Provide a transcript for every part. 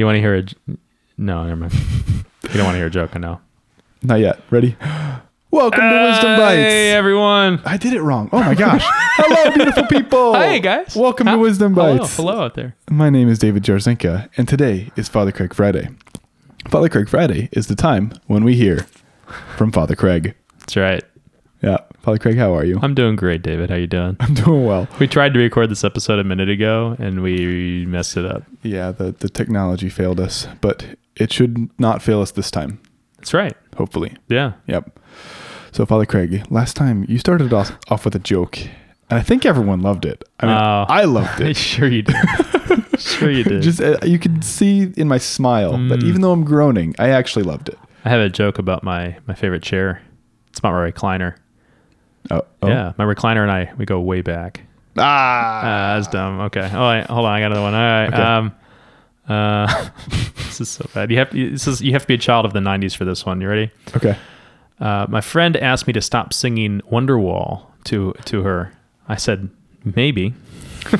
You want to hear a? j- No, never mind. you don't want to hear a joke. I know. Not yet. Ready? Welcome to Wisdom Bytes. Hey everyone. I did it wrong. Oh my gosh. Hello, beautiful people. Hey guys. Welcome to Wisdom Hello, Bytes. hello out there. My name is David Jarzinka, and today is Father Craig Friday. Father Craig Friday is the time when we hear from Father Craig. That's right. Father Craig, how are you? I'm doing great, David. How you doing? I'm doing well. We tried to record this episode a minute ago and we messed it up. Yeah, the, the technology failed us, but it should not fail us this time, That's right. hopefully. Yeah. Yep. So, Father Craig, last time you started off, off with a joke, and I think everyone loved it. I mean, Oh. I loved it. sure you did. sure you did. Just uh, you could see in my smile that Mm. even though I'm groaning, I actually loved it. I have a joke about my my favorite chair. It's my recliner. Oh, oh. Yeah, my recliner and I we go way back. Ah. Ah, that's dumb. Okay. Oh, wait, hold on. I got another one. All right. Okay. Um, uh, this is so bad. You have to, this is you have to be a child of the '90s for this one. You ready? Okay. Uh, my friend asked me to stop singing Wonderwall to to her. I said maybe.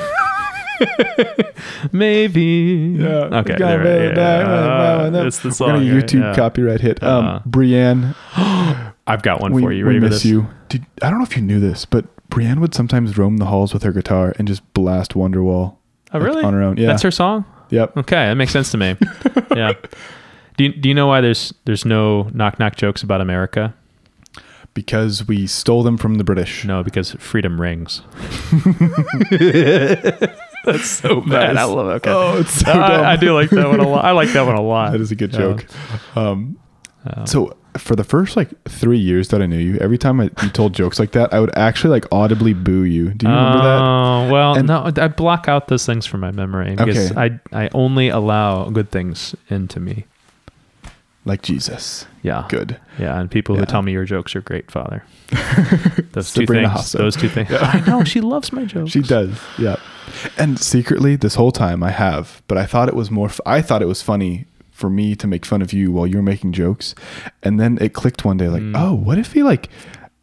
maybe. Yeah. Okay. There, it. yeah. Uh, Uh, it's the We're song. gonna yeah, YouTube yeah. copyright hit. Um, Uh, Brienne, I've got one we, for you. we Ready for miss this? you. Did, I don't know if you knew this, but Brienne would sometimes roam the halls with her guitar and just blast Wonderwall. Oh, like, really? on her own. Yeah. That's her song. Yep. Okay, that makes sense to me. yeah. Do you, do you know why there's there's no knock knock jokes about America? Because we stole them from the British. No, because freedom rings. That's so bad. I love it. Okay. Oh, it's so I, dumb. I do like that one a lot. I like that one a lot. That is a good Yeah. joke. Um, Um, so for the first like three years that I knew you, every time I, you told jokes like that, I would actually like audibly boo you. Do you remember that? Oh well, And- no, I block out those things from my memory because Okay. I I only allow good things into me. Like Jesus. Yeah, Good. Yeah, and people Yeah. who tell me your jokes are great, Father. Those two things. Hasso. Those two things. I know she loves my jokes. She does. Yeah. And secretly, this whole time I have, but I thought it was more. F- I thought it was funny for me to make fun of you while you're making jokes, and then it clicked one day, like, Mm. oh, what if he like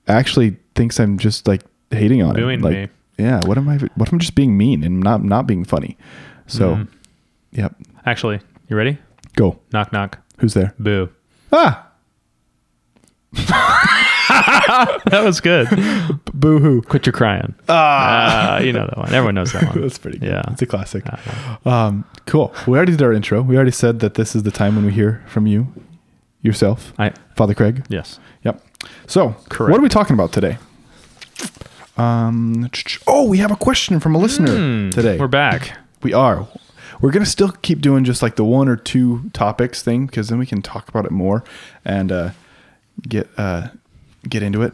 actually thinks I'm just like hating on Booing him? Like, me. yeah. What am I? What if I'm just being mean and not not being funny? So, Mhm. yep. Actually, you ready? Go. Knock knock. Who's there? Boo. Ah, That was good. boo hoo. Quit your crying. Ah, you know that one. Everyone knows that one. That's pretty good. Yeah. It's a classic. Ah, Um, cool. We already did our intro. We already said that this is the time when we hear from you, yourself, I Father Craig. yes. Yep. So, Correct. what are we talking about today? Um. Oh, we have a question from a listener Hmm, today. We're back. We are. We're gonna still keep doing just like the one or two topics thing because then we can talk about it more and uh, get uh, get into it.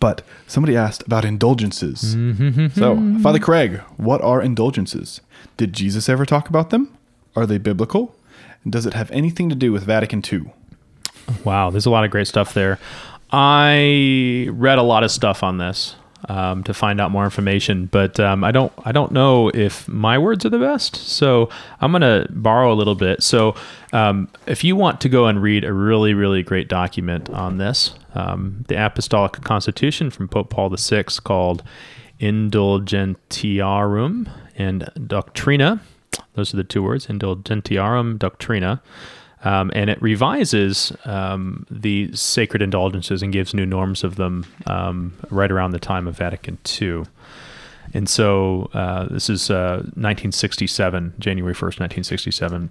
But somebody asked about indulgences. Mm-hmm. So, Father Craig, what are indulgences? Did Jesus ever talk about them? Are they biblical? And does it have anything to do with Vatican II? Wow, there's a lot of great stuff there. I read a lot of stuff on this um, to find out more information, but um, I don't I don't know if my words are the best. So I'm gonna borrow a little bit. So um, if you want to go and read a really really great document on this, um, the Apostolic Constitution from Pope Paul VI called Indulgentiarum and Doctrina. Those are the two words, Indulgentiarum Doctrina. Um, and it revises um, the sacred indulgences and gives new norms of them um, right around the time of Vatican II. And so uh, this is uh, 1967, January 1st, 1967.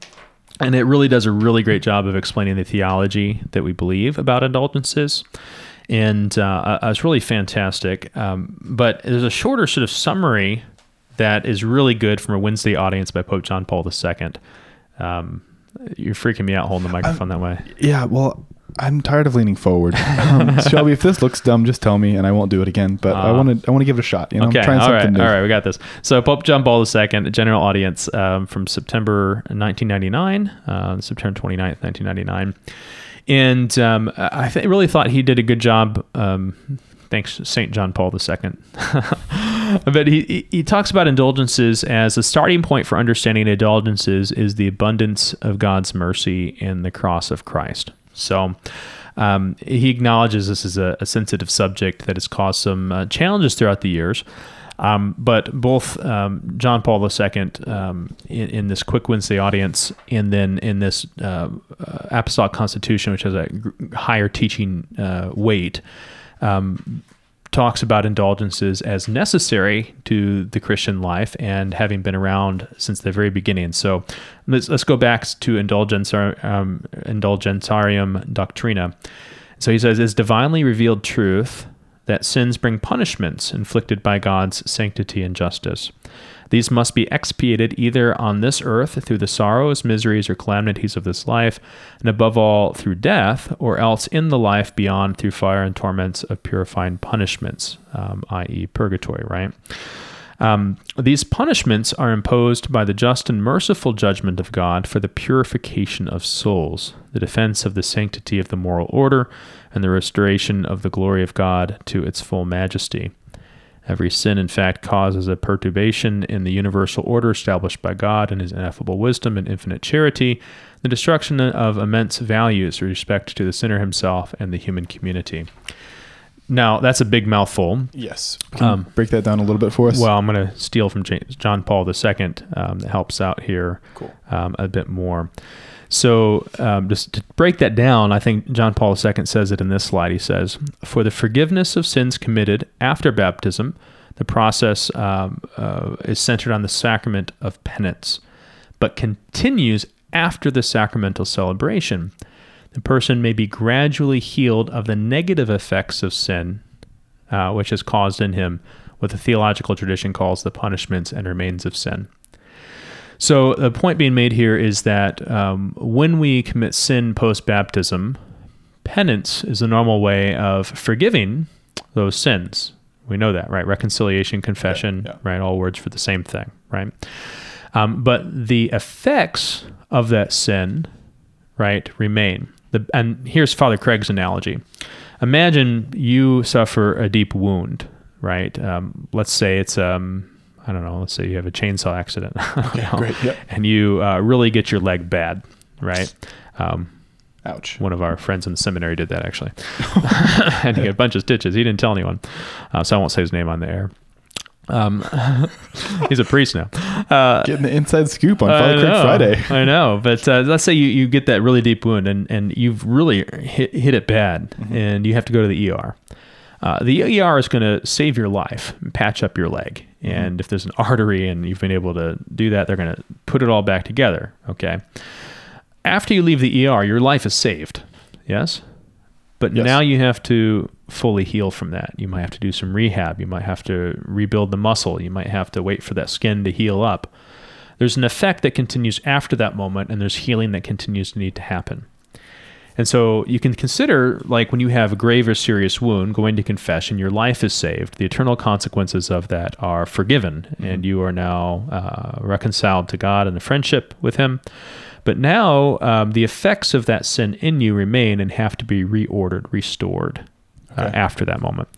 And it really does a really great job of explaining the theology that we believe about indulgences. And uh, uh, it's really fantastic. Um, but there's a shorter sort of summary that is really good from a Wednesday audience by Pope John Paul II. Um, you're freaking me out holding the microphone that way. Yeah, well, I'm tired of leaning forward. Um, Shelby, if this looks dumb, just tell me, and I won't do it again. But I Uh, want to, I want to give it a shot. You know, Okay, I'm trying all right, something all new. right, we got this. So Pope John Paul II, general audience um, from September 1999, uh, September 29th, 1999. And um, I th- really thought he did a good job. Um, thanks, St. John Paul II. but he, he- talks about indulgences as a starting point for understanding indulgences is the abundance of God's mercy in the cross of Christ. So um, he acknowledges this is a, a sensitive subject that has caused some uh, challenges throughout the years. Um, but both um, John Paul II um, in, in, this Quick Wednesday audience, and then in this uh, uh Apostolic Constitution, which has a higher teaching uh, weight, um, talks about indulgences as necessary to the Christian life and having been around since the very beginning. So let's, let's go back to indulgence, um, Indulgentiarum Doctrina. So he says, is divinely revealed truth that sins bring punishments inflicted by God's sanctity and justice. These must be expiated either on this earth through the sorrows, miseries, or calamities of this life, and above all through death, or else in the life beyond through fire and torments of purifying punishments, um, i.e., purgatory, right? Um, these punishments are imposed by the just and merciful judgment of God for the purification of souls, the defense of the sanctity of the moral order, and the restoration of the glory of God to its full majesty. Every sin, in fact, causes a perturbation in the universal order established by God in his ineffable wisdom and infinite charity, the destruction of immense values with respect to the sinner himself and the human community. Now, that's a big mouthful. Yes. Um, break that down a little bit for us? Well, I'm going to steal from John Paul II um, that helps out here cool. um, a bit more. So, um, just to break that down, I think John Paul II says it in this slide. He says, For the forgiveness of sins committed after baptism, the process um, uh, is centered on the sacrament of penance, but continues after the sacramental celebration. The person may be gradually healed of the negative effects of sin, uh, which is caused in him what the theological tradition calls the punishments and remains of sin. So the point being made here is that um, when we commit sin post baptism, penance is a normal way of forgiving those sins. We know that, right? Reconciliation, confession, yeah, yeah. right? All words for the same thing, right? Um, but the effects of that sin, right, remain. The, and here's Father Craig's analogy. Imagine you suffer a deep wound, right? Um, let's say it's um, I don't know, let's say you have a chainsaw accident, okay, great, yep. and you uh, really get your leg bad, right? Um, Ouch. One of our friends in the seminary did that actually. and he had a bunch of stitches. He didn't tell anyone. Uh, so I won't say his name on the air. Um, he's a priest now. Uh, Getting the inside scoop on Father Friday. I know, but uh, let's say you, you get that really deep wound and, and you've really hit, hit it bad mm-hmm. and you have to go to the ER. Uh, the ER is going to save your life, patch up your leg. Mm-hmm. And if there's an artery and you've been able to do that, they're going to put it all back together. Okay. After you leave the ER, your life is saved. Yes. But yes. now you have to fully heal from that. You might have to do some rehab. You might have to rebuild the muscle. You might have to wait for that skin to heal up. There's an effect that continues after that moment, and there's healing that continues to need to happen. And so you can consider, like when you have a grave or serious wound, going to confession, your life is saved. The eternal consequences of that are forgiven, mm-hmm. and you are now uh, reconciled to God and a friendship with Him. But now um, the effects of that sin in you remain and have to be reordered, restored uh, okay. uh, after that moment.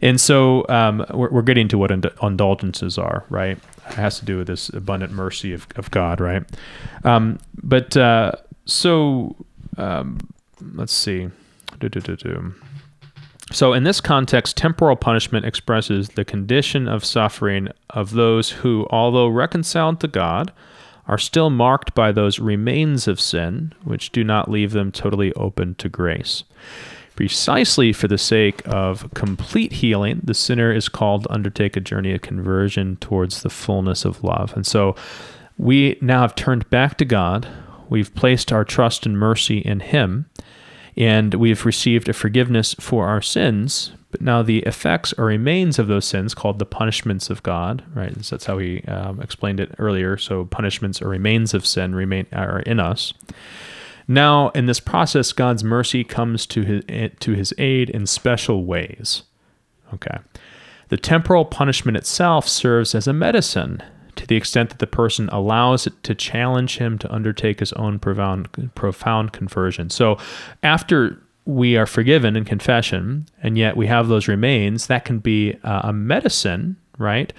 And so um, we're, we're, getting to what indulgences are, right? It has to do with this abundant mercy of, of God, right? Um, but uh, so um, let's see. So, in this context, temporal punishment expresses the condition of suffering of those who, although reconciled to God, are still marked by those remains of sin, which do not leave them totally open to grace. Precisely for the sake of complete healing, the sinner is called to undertake a journey of conversion towards the fullness of love. And so we now have turned back to God. We've placed our trust and mercy in Him, and we've received a forgiveness for our sins. But now the effects or remains of those sins, called the punishments of God, right? So that's how he um, explained it earlier. So punishments or remains of sin remain are in us. Now, in this process, God's mercy comes to his to His aid in special ways. Okay. The temporal punishment itself serves as a medicine to the extent that the person allows it to challenge him to undertake his own profound, profound conversion. So after we are forgiven in confession, and yet we have those remains, that can be uh, a medicine, right?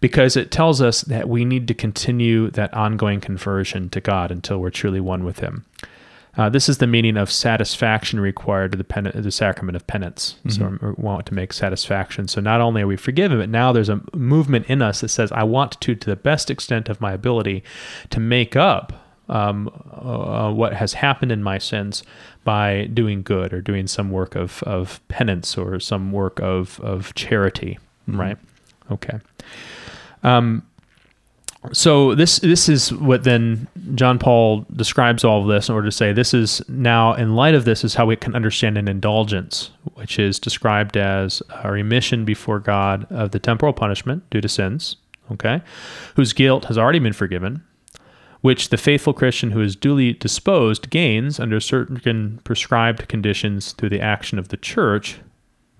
Because it tells us that we need to continue that ongoing conversion to God until we're truly one with Him. Uh, this is the meaning of satisfaction required to the, pen- the sacrament of penance. So we want to make satisfaction. So not only are we forgiven, but now there's a movement in us that says, I want to, to the best extent of my ability, to make up um, uh, what has happened in my sins by doing good or doing some work of, of penance or some work of, of charity, right? Okay. Um, so this this is what then John Paul describes all of this in order to say this is now in light of this is how we can understand an indulgence, which is described as a remission before God of the temporal punishment due to sins, okay, whose guilt has already been forgiven, which the faithful Christian who is duly disposed gains under certain prescribed conditions through the action of the church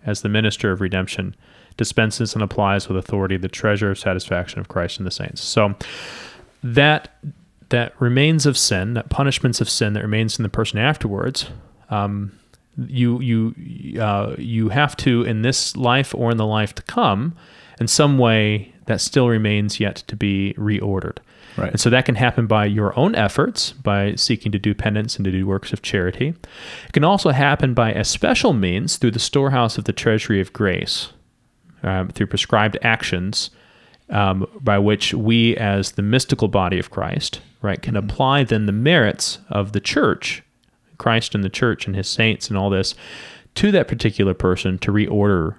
as the minister of redemption dispenses and applies with authority the treasure of satisfaction of Christ and the saints. So that that remains of sin, that punishments of sin that remains in the person afterwards, um, you you uh, you have to in this life or in the life to come, in some way that still remains yet to be reordered. Right. And so that can happen by your own efforts, by seeking to do penance and to do works of charity. It can also happen by a special means through the storehouse of the treasury of grace, um, through prescribed actions um, by which we, as the mystical body of Christ, right, can apply then the merits of the church, Christ and the church and his saints and all this, to that particular person to reorder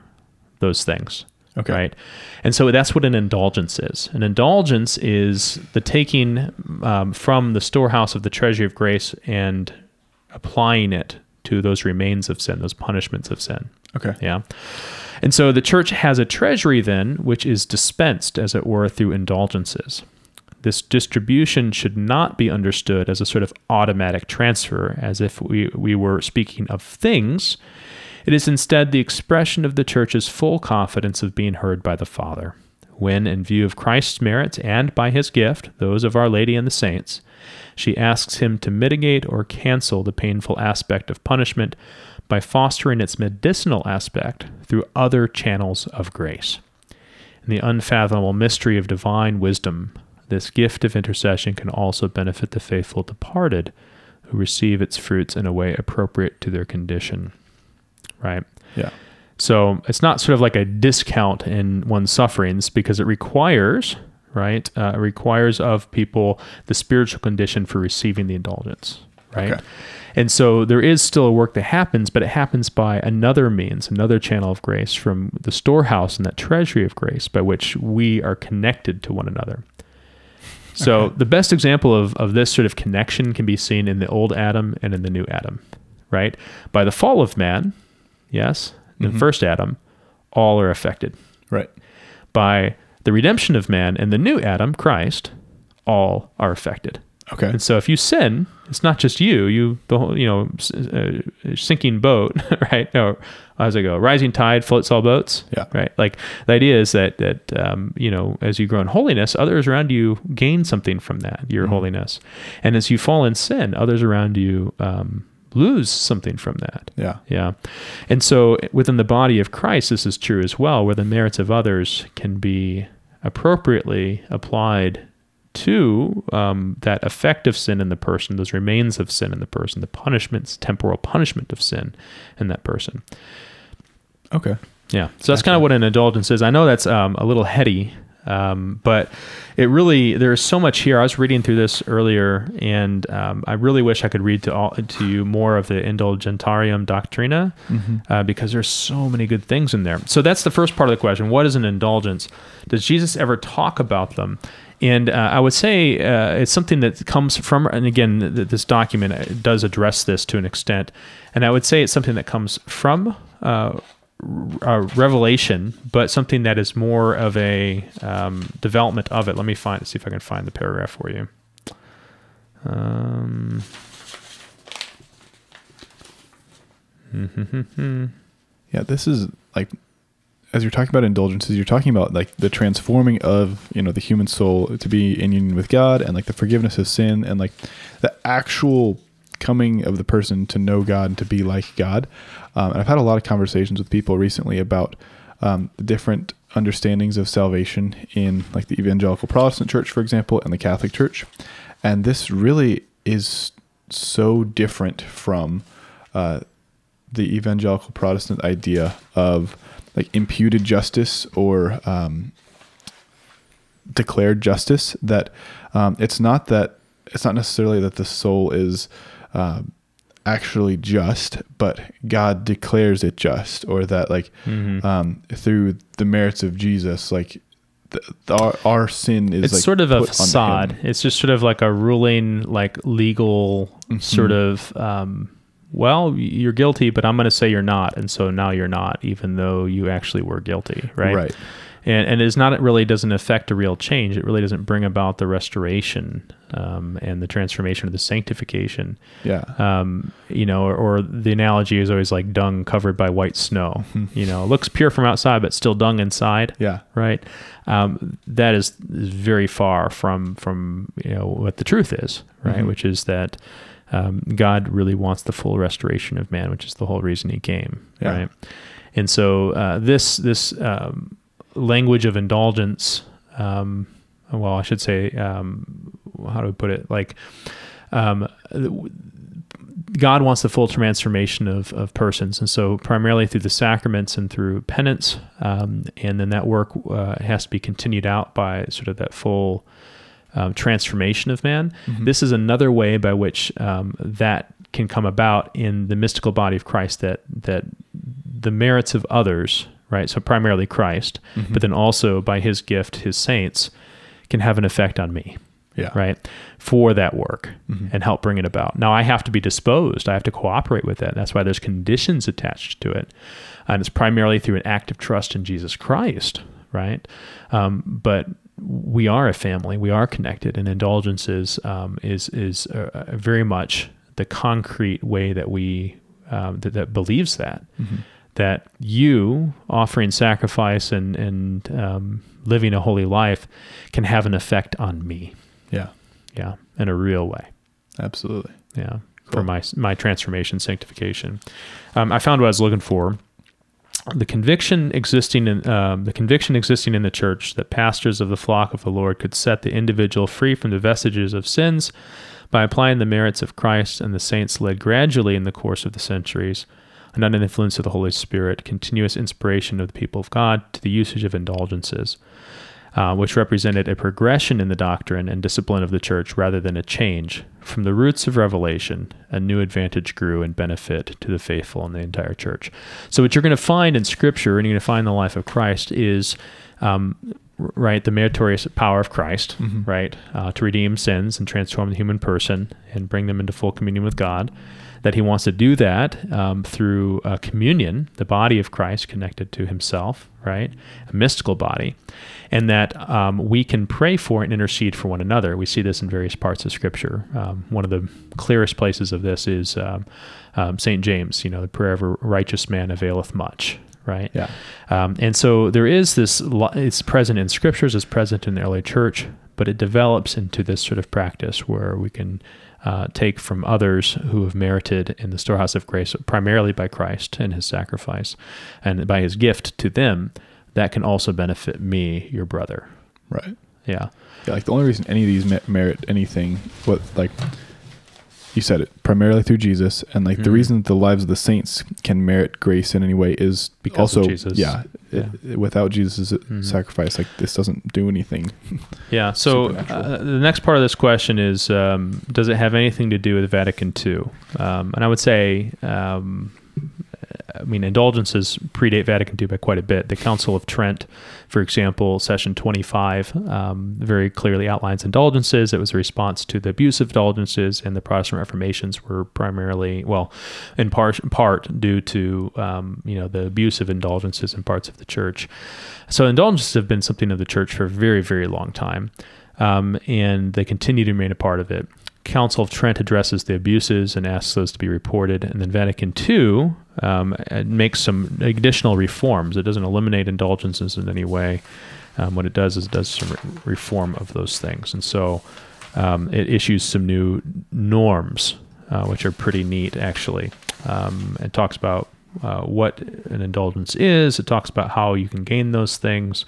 those things. Okay. Right. And so that's what an indulgence is. An indulgence is the taking um, from the storehouse of the treasury of grace and applying it to those remains of sin, those punishments of sin. Okay. Yeah. And so the church has a treasury then, which is dispensed, as it were, through indulgences. This distribution should not be understood as a sort of automatic transfer, as if we, we were speaking of things. It is instead the expression of the church's full confidence of being heard by the Father. When, in view of Christ's merits and by his gift, those of Our Lady and the saints, she asks him to mitigate or cancel the painful aspect of punishment by fostering its medicinal aspect through other channels of grace. In the unfathomable mystery of divine wisdom, this gift of intercession can also benefit the faithful departed who receive its fruits in a way appropriate to their condition. Right? Yeah. So it's not sort of like a discount in one's sufferings because it requires, right? Uh, it requires of people the spiritual condition for receiving the indulgence, right? Okay. And so there is still a work that happens, but it happens by another means, another channel of grace from the storehouse and that treasury of grace by which we are connected to one another. So the best example of, of this sort of connection can be seen in the old Adam and in the new Adam, right? By the fall of man, yes, the mm-hmm. first Adam, all are affected. Right. By the redemption of man and the new Adam, Christ, all are affected. Okay. And so if you sin, it's not just you, you the whole, you know, uh, sinking boat, right? No, as I go? Rising tide floats all boats. Yeah. Right. Like the idea is that that um, you know, as you grow in holiness, others around you gain something from that, your holiness, and as you fall in sin, others around you um, lose something from that. Yeah. Yeah. And so within the body of Christ, this is true as well, where the merits of others can be appropriately applied to um, that effect of sin in the person, those remains of sin in the person, the punishments, temporal punishment of sin in that person. Okay. Yeah. So that's kind of what an indulgence is. I know that's um, a little heady, um, but it really there's so much here. I was reading through this earlier, and um, I really wish I could read to all to you more of the Indulgentiarum Doctrina uh, because there's so many good things in there. So that's the first part of the question. What is an indulgence? Does Jesus ever talk about them? And uh, I would say uh, it's something that comes from, and again, th- this document uh, does address this to an extent. And I would say it's something that comes from uh, revelation, but something that is more of a um, development of it. Let me find see if I can find the paragraph for you. Um, Yeah, this is like as you're talking about indulgences, you're talking about like the transforming of you know the human soul to be in union with God and like the forgiveness of sin and like the actual coming of the person to know God and to be like God. Um, and I've had a lot of conversations with people recently about um, the different understandings of salvation in like the evangelical Protestant church, for example, and the Catholic church. And this really is so different from uh, the evangelical Protestant idea of like imputed justice or um, declared justice that um, it's not that it's not necessarily that the soul is uh, actually just, but God declares it just, or that like Mm-hmm. um, through the merits of Jesus, like the, the, our, our sin is it's like sort of a facade. It's just sort of like a ruling, like legal Mm-hmm. sort of. Um, well, you're guilty, but I'm going to say you're not, and so now you're not, even though you actually were guilty, right? Right. And and it's not. It really doesn't affect a real change. It really doesn't bring about the restoration um, and the transformation of the sanctification. Yeah. Um, you know, or, or the analogy is always like dung covered by white snow. Mm-hmm. You know, it looks pure from outside, but still dung inside yeah. right? Um, that is, is very far from from you know what the truth is, right? Mhm. Which is that um, God really wants the full restoration of man, which is the whole reason He came, Yeah. right? And so uh, this this um, language of indulgence, um, well, I should say, um, how do we put it? Like um, God wants the full transformation of, of persons. And so, primarily through the sacraments and through penance. Um, and then that work uh, has to be continued out by sort of that full um, transformation of man. This is another way by which um, that can come about in the mystical body of Christ that, that the merits of others, right? So, primarily Christ, but then also by his gift, his saints, can have an effect on me Yeah. right for that work and help bring it about. Now i have to be disposed. I have to cooperate with that. That's why there's conditions attached to it. And it's primarily through an act of trust in jesus christ right? Um, but we are a family we are connected and indulgences um, is is uh, uh, very much the concrete way that we um, that, that believes that. That you offering sacrifice and and um, living a holy life can have an effect on me. Yeah. yeah in a real way. Absolutely. yeah for my my transformation sanctification. Um, i found what i was looking for the conviction existing in um, the conviction existing in the church that pastors of the flock of the lord could set the individual free from the vestiges of sins by applying the merits of christ and the saints led gradually in the course of the centuries and under the influence of the holy spirit continuous inspiration of the people of god to the usage of indulgences uh, which represented a progression in the doctrine and discipline of the church rather than a change. From the roots of revelation, a new advantage grew and benefit to the faithful in the entire church. So, what you're going to find in Scripture and you're going to find in the life of Christ is. Um, Right, the meritorious power of Christ, right, uh, to redeem sins and transform the human person and bring them into full communion with God. That he wants to do that um, through uh, communion, the body of Christ connected to himself, right, a mystical body, and that um, we can pray for and intercede for one another. We see this in various parts of Scripture. Um, one of the clearest places of this is um, um, Saint James. You know, the prayer of a righteous man availeth much. Right. Yeah. Um, and so there is this. It's present in Scriptures. It's present in the early church, but it develops into this sort of practice where we can. Uh, take from others who have merited in the storehouse of grace, primarily by Christ and his sacrifice, and by his gift to them, that can also benefit me, your brother. Right. Yeah. Yeah, like the only reason any of these merit anything, what like you said it primarily through Jesus, and like the Mhm. reason that the lives of the saints can merit grace in any way is Because of also Jesus. yeah, it- it- without Jesus' Mhm. sacrifice, like this doesn't do anything. Yeah. So uh, the next part of this question is um, Does it have anything to do with Vatican II? Um, and I would say, um, I mean, indulgences predate Vatican II by quite a bit. The Council of Trent, for example, session 25, um, very clearly outlines indulgences. It was a response to the abuse of indulgences, and the Protestant Reformations were primarily, well, in part, part due to, um, you know, the abuse of indulgences in parts of the church. So indulgences have been something of the church for a very, very long time, um, and they continue to remain a part of it. Council of Trent addresses the abuses and asks those to be reported, and then Vatican II um, makes some additional reforms. It doesn't eliminate indulgences in any way. Um, what it does is it does some re- reform of those things, and so um, it issues some new norms, uh, which are pretty neat actually. Um, it talks about uh, what an indulgence is. It talks about how you can gain those things,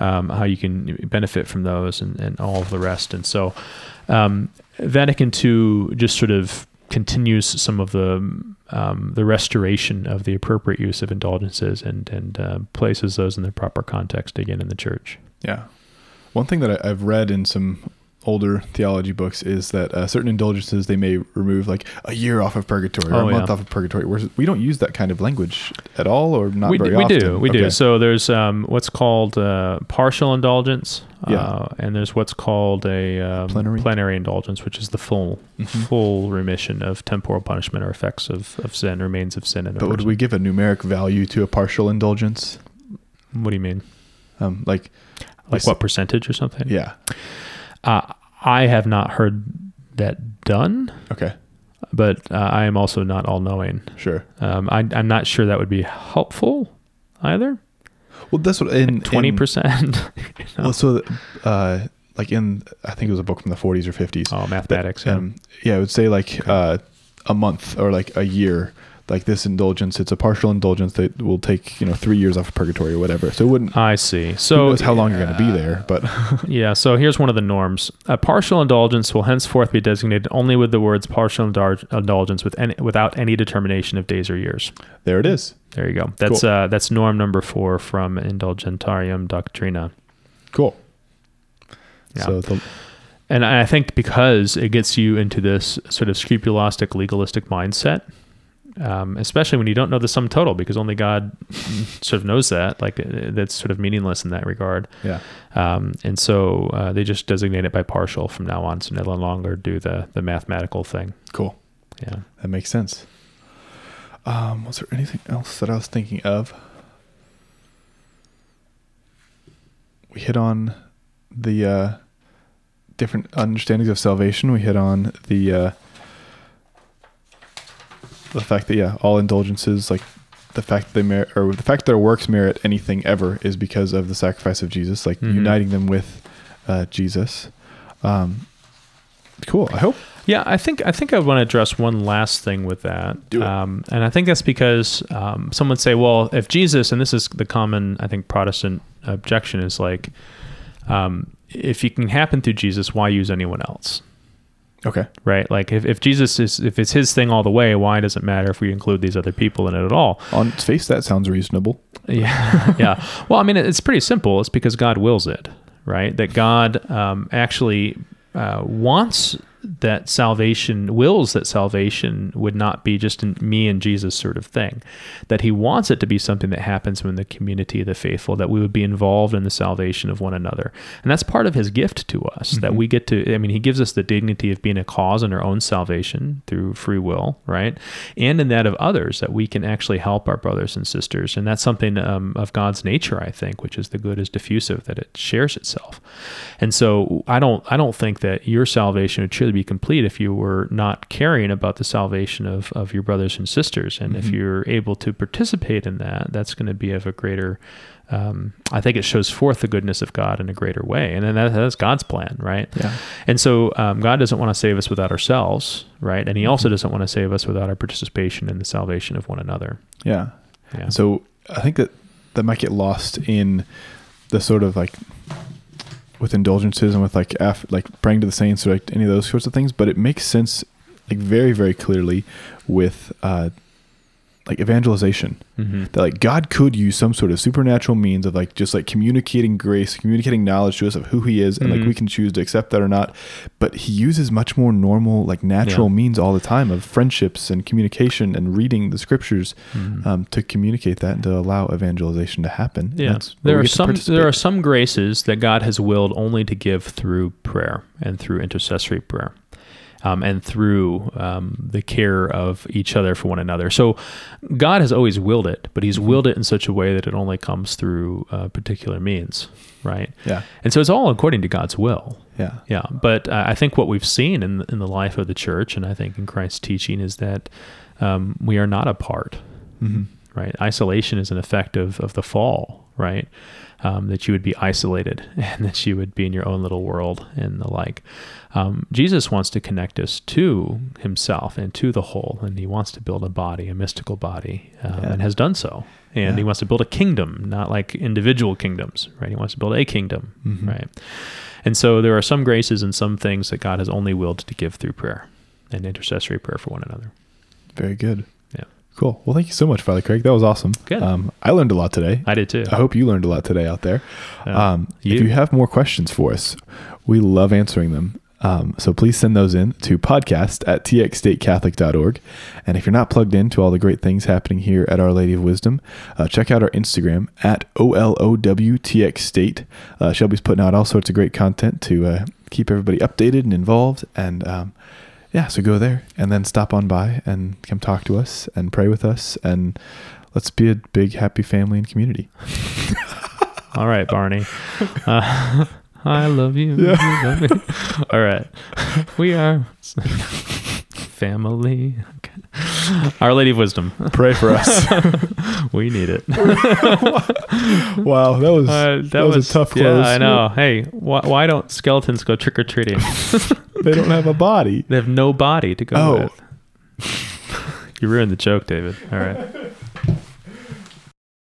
um, how you can benefit from those, and, and all of the rest. And so, um, Vatican II just sort of continues some of the um, the restoration of the appropriate use of indulgences and and uh, places those in their proper context again in the church. Yeah. One thing that I, I've read in some older theology books is that uh, certain indulgences they may remove like a year off of purgatory or Oh, a month yeah. off of purgatory. Whereas we don't use that kind of language at all, or not we, very d- we often. do we Okay. do so there's um, what's called uh, partial indulgence Yeah. uh, and there's what's called a um, Plenary. indulgence which is the full Mhm. full remission of temporal punishment or effects of, of sin remains of sin But would we give a numeric value to a partial indulgence? what do you mean Um, like, like what percentage or something yeah. Uh, i have not heard that done Okay. but uh, i am also not all-knowing Sure. um, I, i'm not sure that would be helpful either Well, that's what in in- 20% Well, so uh, like in I think it was a book from the 40s or 50s. oh mathematics yeah. Um, yeah, it would say like uh, a month or like a year. Like this indulgence, it's a partial indulgence that will take you know three years off of purgatory or whatever. So it wouldn't. I see. who So knows how long you're going to be there? But Yeah, so here's one of the norms. A partial indulgence will henceforth be designated only with the words partial indul- indulgence with any, without any determination of days or years. there it is. There you go. That's Cool. uh, that's norm number four from Indulgentiarum Doctrina. Cool. Yeah. So the, And I think because it gets you into this sort of scrupulostic, legalistic mindset, um, especially when you don't know the sum total, because only God sort of knows that. Like uh, that's sort of meaningless in that regard. yeah. Um, and so uh, they just designate it by partial from now on, so no longer do the the mathematical thing. Cool. Yeah. That makes sense. Um, was there anything else that I was thinking of? We hit on the uh, different understandings of salvation. We hit on the uh, the fact that yeah, all indulgences like the fact that they merit or the fact that their works merit anything ever is because of the sacrifice of Jesus, like Mhm. uniting them with uh, Jesus. Um, cool. I hope Yeah, I think I think I want to address one last thing with that, Do it. Um, and I think that's because um, someone would say, well, if Jesus, and this is the common, I think, Protestant objection is like, um, if it can happen through Jesus, why use anyone else? Okay. Right? Like, if, if Jesus is, if it's his thing all the way, why does it matter if we include these other people in it at all? On its face, that sounds reasonable. Yeah, yeah. Well, I mean, it's pretty simple. It's because God wills it, right? That God um, actually uh, wants that salvation, wills that salvation would not be just me and Jesus sort of thing. That He wants it to be something that happens in the community of the faithful. That we would be involved in the salvation of one another, and that's part of His gift to us. That we get to. I mean, He gives us the dignity of being a cause in our own salvation through free will, right? And in that of others, that we can actually help our brothers and sisters. And that's something um, of God's nature, I think, which is the good is diffusive, that it shares itself. And so I don't, I don't think that your salvation would truly be complete if you were not caring about the salvation of, of your brothers and sisters. And if you're able to participate in that, that's going to be of a greater, um, I think it shows forth the goodness of God in a greater way. And then that, that's God's plan, right? Yeah. And so um, God doesn't want to save us without ourselves, right? And He also doesn't want to save us without our participation in the salvation of one another. Yeah. Yeah. So I think that that might get lost in the sort of like with indulgences and with like af- like praying to the saints or like any of those sorts of things, but it makes sense like very very clearly with uh like evangelization hmm that like God could use some sort of supernatural means of like just like communicating grace, communicating knowledge to us of who He is, and Mhm. like we can choose to accept that or not. But He uses much more normal, like natural Yeah. means all the time of friendships and communication and reading the scriptures Mhm. um, to communicate that and to allow evangelization to happen. Yeah, there are some there are some graces that God has willed only to give through prayer and through intercessory prayer, um, and through um, the care of each other for one another. So God has always willed it, but He's Mhm. willed it in such a way that it only comes through uh, particular means, right? yeah, And so it's all according to God's will. yeah, Yeah, but uh, I think what we've seen in in the life of the church, and I think in Christ's teaching, is that um, we are not apart hmm right? Isolation is an effect of, of the fall, right? Um, that you would be isolated and that you would be in your own little world and the like. Um, Jesus wants to connect us to himself and to the whole, and he wants to build a body, a mystical body, um, Yeah. and has done so. And Yeah. he wants to build a kingdom, not like individual kingdoms, right? He wants to build a kingdom, Mhm. right? And so there are some graces and some things that God has only willed to give through prayer. and intercessory prayer for one another. Very good. Cool. Well, thank you so much, Father Craig. That was awesome. Good. Um, I learned a lot today. I did too. I hope you learned a lot today out there. Um, You- If you have more questions for us, we love answering them. Um, so please send those in to podcast at txstatecatholic.org. And if you're not plugged in to all the great things happening here at Our Lady of Wisdom, uh, check out our Instagram at OLOWTXState. Uh, Shelby's putting out all sorts of great content to uh, keep everybody updated and involved. And um, yeah, so go there and then stop on by and come talk to us and pray with us. And let's be a big, happy family and community. All right, Barney. Uh, I love you. Yeah. you love. All right. We are family. Okay. Our Lady of Wisdom. Pray for us. We need it. wow, that was Uh, that, was, a tough close. Yeah, I know. Hey, why, why don't skeletons go trick or treating? They don't have a body. they have no body to go Oh. with. you ruined the joke, David. All right.